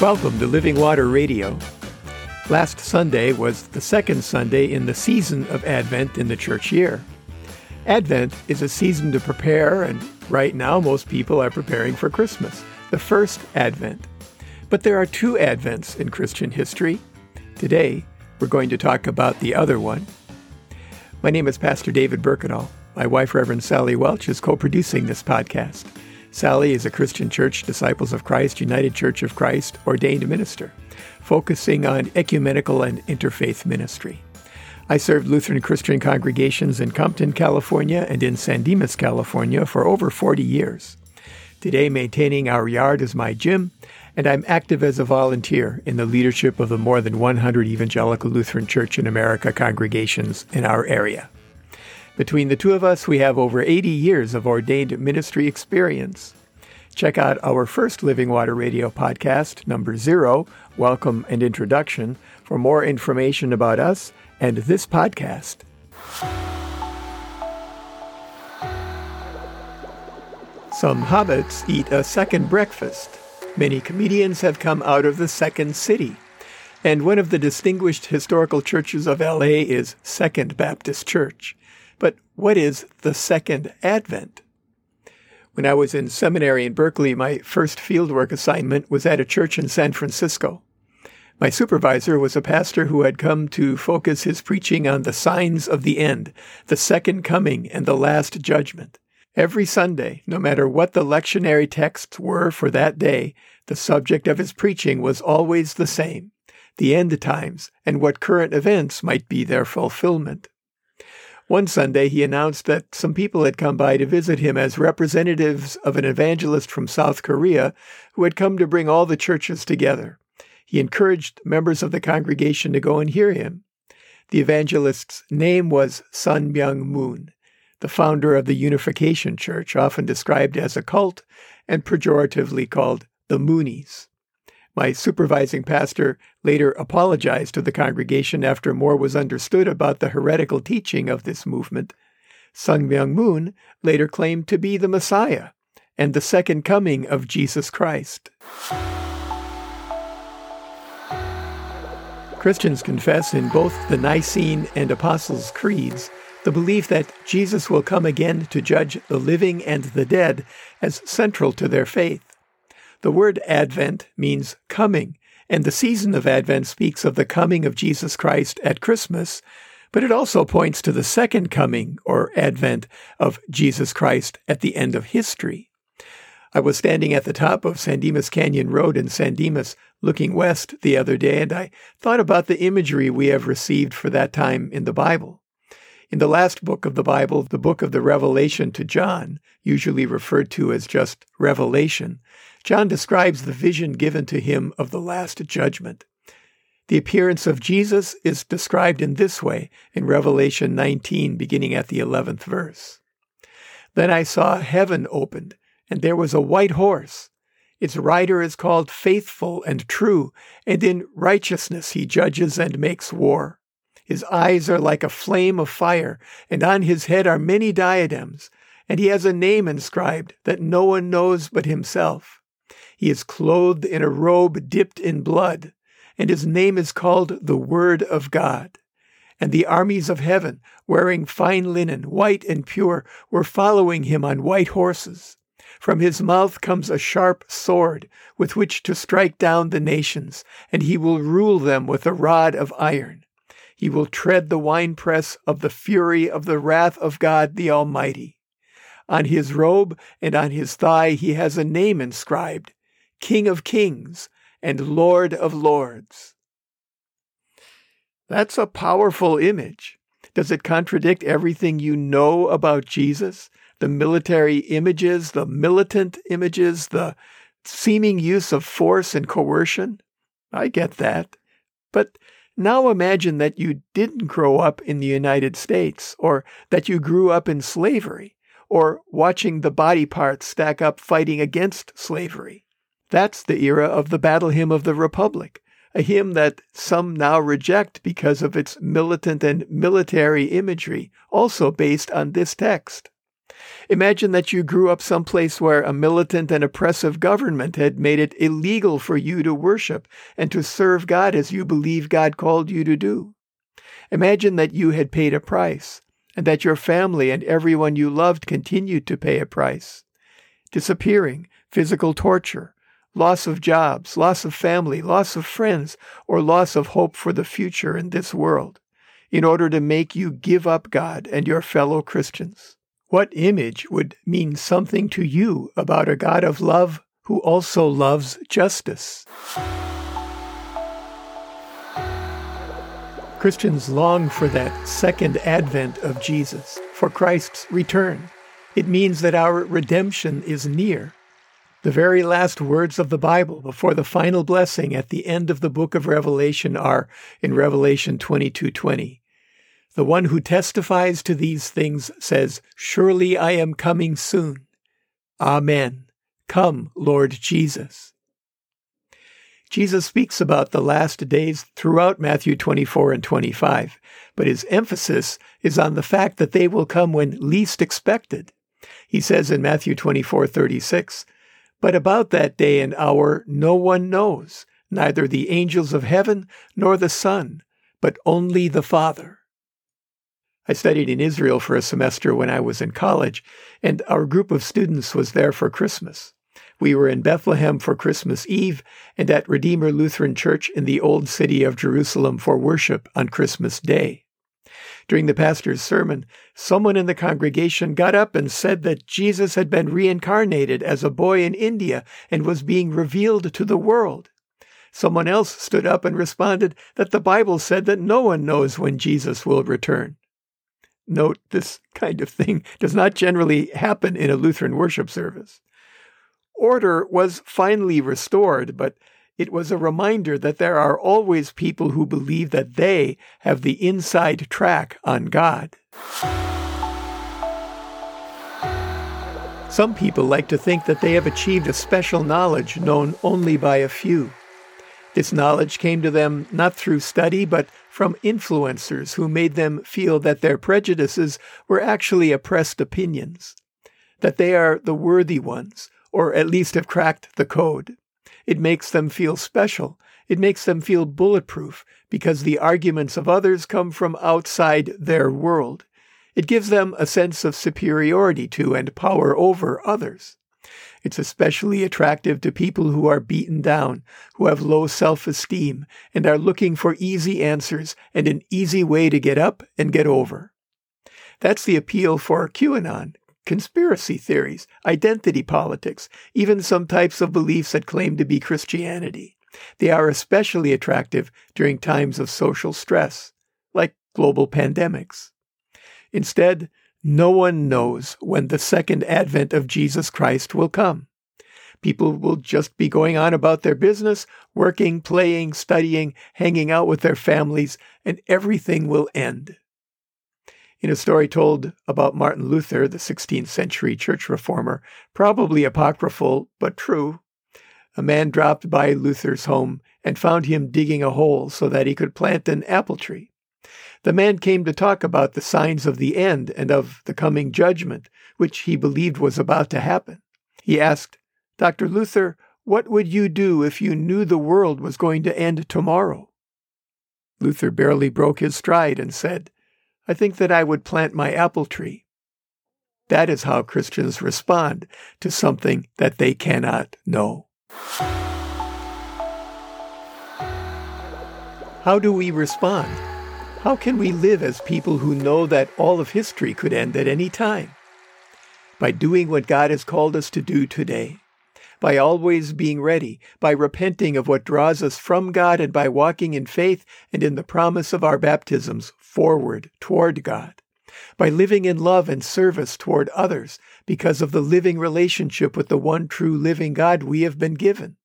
Welcome to Living Water Radio. Last Sunday was the second Sunday in the season of Advent in the church year. Advent is a season to prepare, and right now most people are preparing for Christmas, the first Advent. But there are two Advents in Christian history. Today, we're going to talk about the other one. My name is Pastor David Berkedal. My wife, Reverend Sally Welch, is co producing this podcast. Sally is a Christian Church Disciples of Christ United Church of Christ ordained minister, focusing on ecumenical and interfaith ministry. I served Lutheran Christian congregations in Compton, California, and in San Dimas, California for over 40 years. Today, maintaining our yard is my gym, and I'm active as a volunteer in the leadership of the more than 100 Evangelical Lutheran Church in America congregations in our area. Between the two of us, we have over 80 years of ordained ministry experience. Check out our first Living Water Radio podcast, number zero, Welcome and Introduction, for more information about us and this podcast. Some hobbits eat a second breakfast. Many comedians have come out of the second city. And one of the distinguished historical churches of LA is Second Baptist Church. But what is the second advent? When I was in seminary in Berkeley, my first fieldwork assignment was at a church in San Francisco. My supervisor was a pastor who had come to focus his preaching on the signs of the end, the second coming, and the last judgment. Every Sunday, no matter what the lectionary texts were for that day, the subject of his preaching was always the same the end times and what current events might be their fulfillment. One Sunday, he announced that some people had come by to visit him as representatives of an evangelist from South Korea who had come to bring all the churches together. He encouraged members of the congregation to go and hear him. The evangelist's name was Sun Myung Moon, the founder of the Unification Church, often described as a cult and pejoratively called the Moonies. My supervising pastor later apologized to the congregation after more was understood about the heretical teaching of this movement. Sun Myung Moon later claimed to be the Messiah and the second coming of Jesus Christ. Christians confess in both the Nicene and Apostles' Creeds the belief that Jesus will come again to judge the living and the dead as central to their faith. The word Advent means coming, and the season of Advent speaks of the coming of Jesus Christ at Christmas, but it also points to the second coming or Advent of Jesus Christ at the end of history. I was standing at the top of San Dimas Canyon Road in San Dimas looking west the other day, and I thought about the imagery we have received for that time in the Bible. In the last book of the Bible, the book of the Revelation to John, usually referred to as just Revelation, John describes the vision given to him of the last judgment. The appearance of Jesus is described in this way in Revelation 19, beginning at the 11th verse. Then I saw heaven opened, and there was a white horse. Its rider is called Faithful and True, and in righteousness he judges and makes war. His eyes are like a flame of fire, and on his head are many diadems, and he has a name inscribed that no one knows but himself. He is clothed in a robe dipped in blood, and his name is called the Word of God. And the armies of heaven, wearing fine linen, white and pure, were following him on white horses. From his mouth comes a sharp sword with which to strike down the nations, and he will rule them with a rod of iron. He will tread the winepress of the fury of the wrath of God the Almighty. On his robe and on his thigh he has a name inscribed King of Kings and Lord of Lords. That's a powerful image. Does it contradict everything you know about Jesus? The military images, the militant images, the seeming use of force and coercion? I get that. But now imagine that you didn't grow up in the United States, or that you grew up in slavery, or watching the body parts stack up fighting against slavery. That's the era of the Battle Hymn of the Republic, a hymn that some now reject because of its militant and military imagery, also based on this text. Imagine that you grew up someplace where a militant and oppressive government had made it illegal for you to worship and to serve God as you believe God called you to do. Imagine that you had paid a price and that your family and everyone you loved continued to pay a price. Disappearing, physical torture, loss of jobs, loss of family, loss of friends, or loss of hope for the future in this world, in order to make you give up God and your fellow Christians. What image would mean something to you about a God of love who also loves justice? Christians long for that second advent of Jesus, for Christ's return. It means that our redemption is near. The very last words of the Bible before the final blessing at the end of the book of Revelation are in Revelation 22:20. The one who testifies to these things says, Surely I am coming soon. Amen. Come, Lord Jesus. Jesus speaks about the last days throughout Matthew 24 and 25, but his emphasis is on the fact that they will come when least expected. He says in Matthew 24:36, "But about that day and hour no one knows, neither the angels of heaven nor the Son, but only the Father." I studied in Israel for a semester when I was in college, and our group of students was there for Christmas. We were in Bethlehem for Christmas Eve and at Redeemer Lutheran Church in the Old City of Jerusalem for worship on Christmas Day. During the pastor's sermon, someone in the congregation got up and said that Jesus had been reincarnated as a boy in India and was being revealed to the world. Someone else stood up and responded that the Bible said that no one knows when Jesus will return. Note this kind of thing does not generally happen in a Lutheran worship service. Order was finally restored, but it was a reminder that there are always people who believe that they have the inside track on God. Some people like to think that they have achieved a special knowledge known only by a few. This knowledge came to them not through study, but from influencers who made them feel that their prejudices were actually oppressed opinions, that they are the worthy ones, or at least have cracked the code. It makes them feel special. It makes them feel bulletproof because the arguments of others come from outside their world. It gives them a sense of superiority to and power over others. It's especially attractive to people who are beaten down, who have low self esteem, and are looking for easy answers and an easy way to get up and get over. That's the appeal for QAnon, conspiracy theories, identity politics, even some types of beliefs that claim to be Christianity. They are especially attractive during times of social stress, like global pandemics. Instead, no one knows when the second advent of Jesus Christ will come. People will just be going on about their business, working, playing, studying, hanging out with their families, and everything will end. In a story told about Martin Luther, the 16th century church reformer, probably apocryphal but true, a man dropped by Luther's home and found him digging a hole so that he could plant an apple tree. The man came to talk about the signs of the end and of the coming judgment, which he believed was about to happen. He asked, Dr. Luther, what would you do if you knew the world was going to end tomorrow? Luther barely broke his stride and said, I think that I would plant my apple tree. That is how Christians respond to something that they cannot know. How do we respond? How can we live as people who know that all of history could end at any time? By doing what God has called us to do today, by always being ready, by repenting of what draws us from God, and by walking in faith and in the promise of our baptisms forward toward God, by living in love and service toward others because of the living relationship with the one true living God we have been given,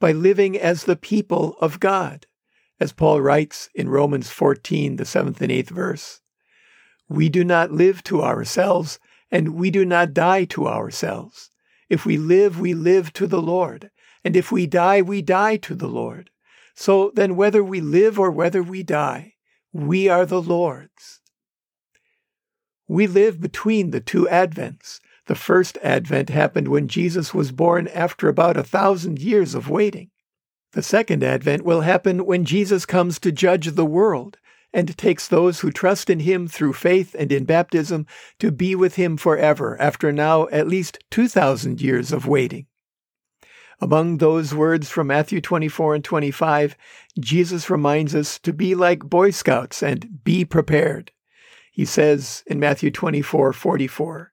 by living as the people of God as Paul writes in Romans 14, the seventh and eighth verse. We do not live to ourselves, and we do not die to ourselves. If we live, we live to the Lord, and if we die, we die to the Lord. So then, whether we live or whether we die, we are the Lord's. We live between the two Advents. The first Advent happened when Jesus was born after about a thousand years of waiting. The second Advent will happen when Jesus comes to judge the world and takes those who trust in him through faith and in baptism to be with him forever after now at least 2,000 years of waiting. Among those words from Matthew 24 and 25, Jesus reminds us to be like Boy Scouts and be prepared. He says in Matthew 24 44,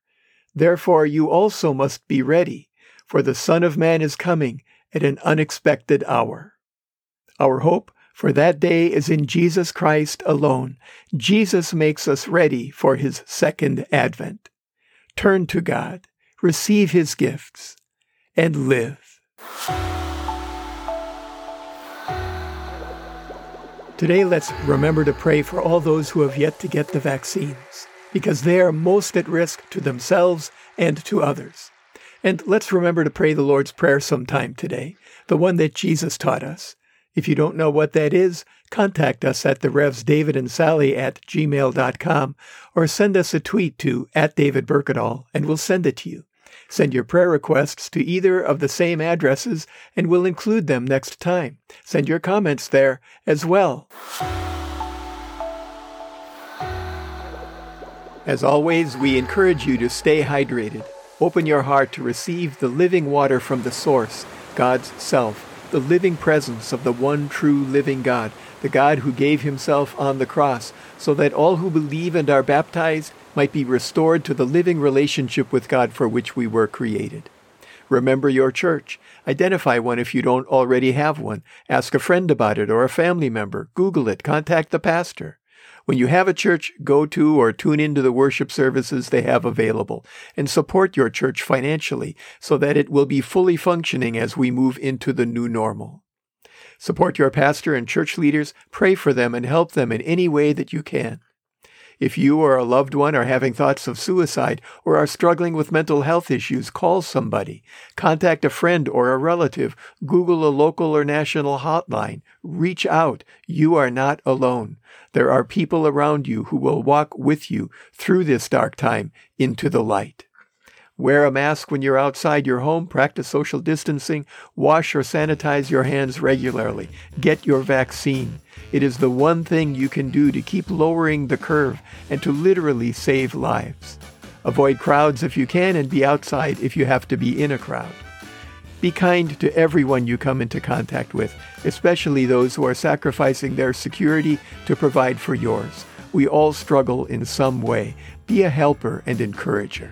Therefore you also must be ready, for the Son of Man is coming at an unexpected hour. Our hope for that day is in Jesus Christ alone. Jesus makes us ready for his second advent. Turn to God, receive his gifts, and live. Today, let's remember to pray for all those who have yet to get the vaccines, because they are most at risk to themselves and to others. And let's remember to pray the Lord's Prayer sometime today, the one that Jesus taught us. If you don't know what that is, contact us at the Revs David and Sally at gmail.com or send us a tweet to at David Berkedal and we'll send it to you. Send your prayer requests to either of the same addresses and we'll include them next time. Send your comments there as well. As always, we encourage you to stay hydrated. Open your heart to receive the living water from the source, God's self the living presence of the one true living God, the God who gave himself on the cross, so that all who believe and are baptized might be restored to the living relationship with God for which we were created. Remember your church. Identify one if you don't already have one. Ask a friend about it or a family member. Google it. Contact the pastor. When you have a church, go to or tune into the worship services they have available and support your church financially so that it will be fully functioning as we move into the new normal. Support your pastor and church leaders, pray for them, and help them in any way that you can. If you or a loved one are having thoughts of suicide or are struggling with mental health issues, call somebody. Contact a friend or a relative. Google a local or national hotline. Reach out. You are not alone. There are people around you who will walk with you through this dark time into the light. Wear a mask when you're outside your home, practice social distancing, wash or sanitize your hands regularly, get your vaccine. It is the one thing you can do to keep lowering the curve and to literally save lives. Avoid crowds if you can and be outside if you have to be in a crowd. Be kind to everyone you come into contact with, especially those who are sacrificing their security to provide for yours. We all struggle in some way. Be a helper and encourager.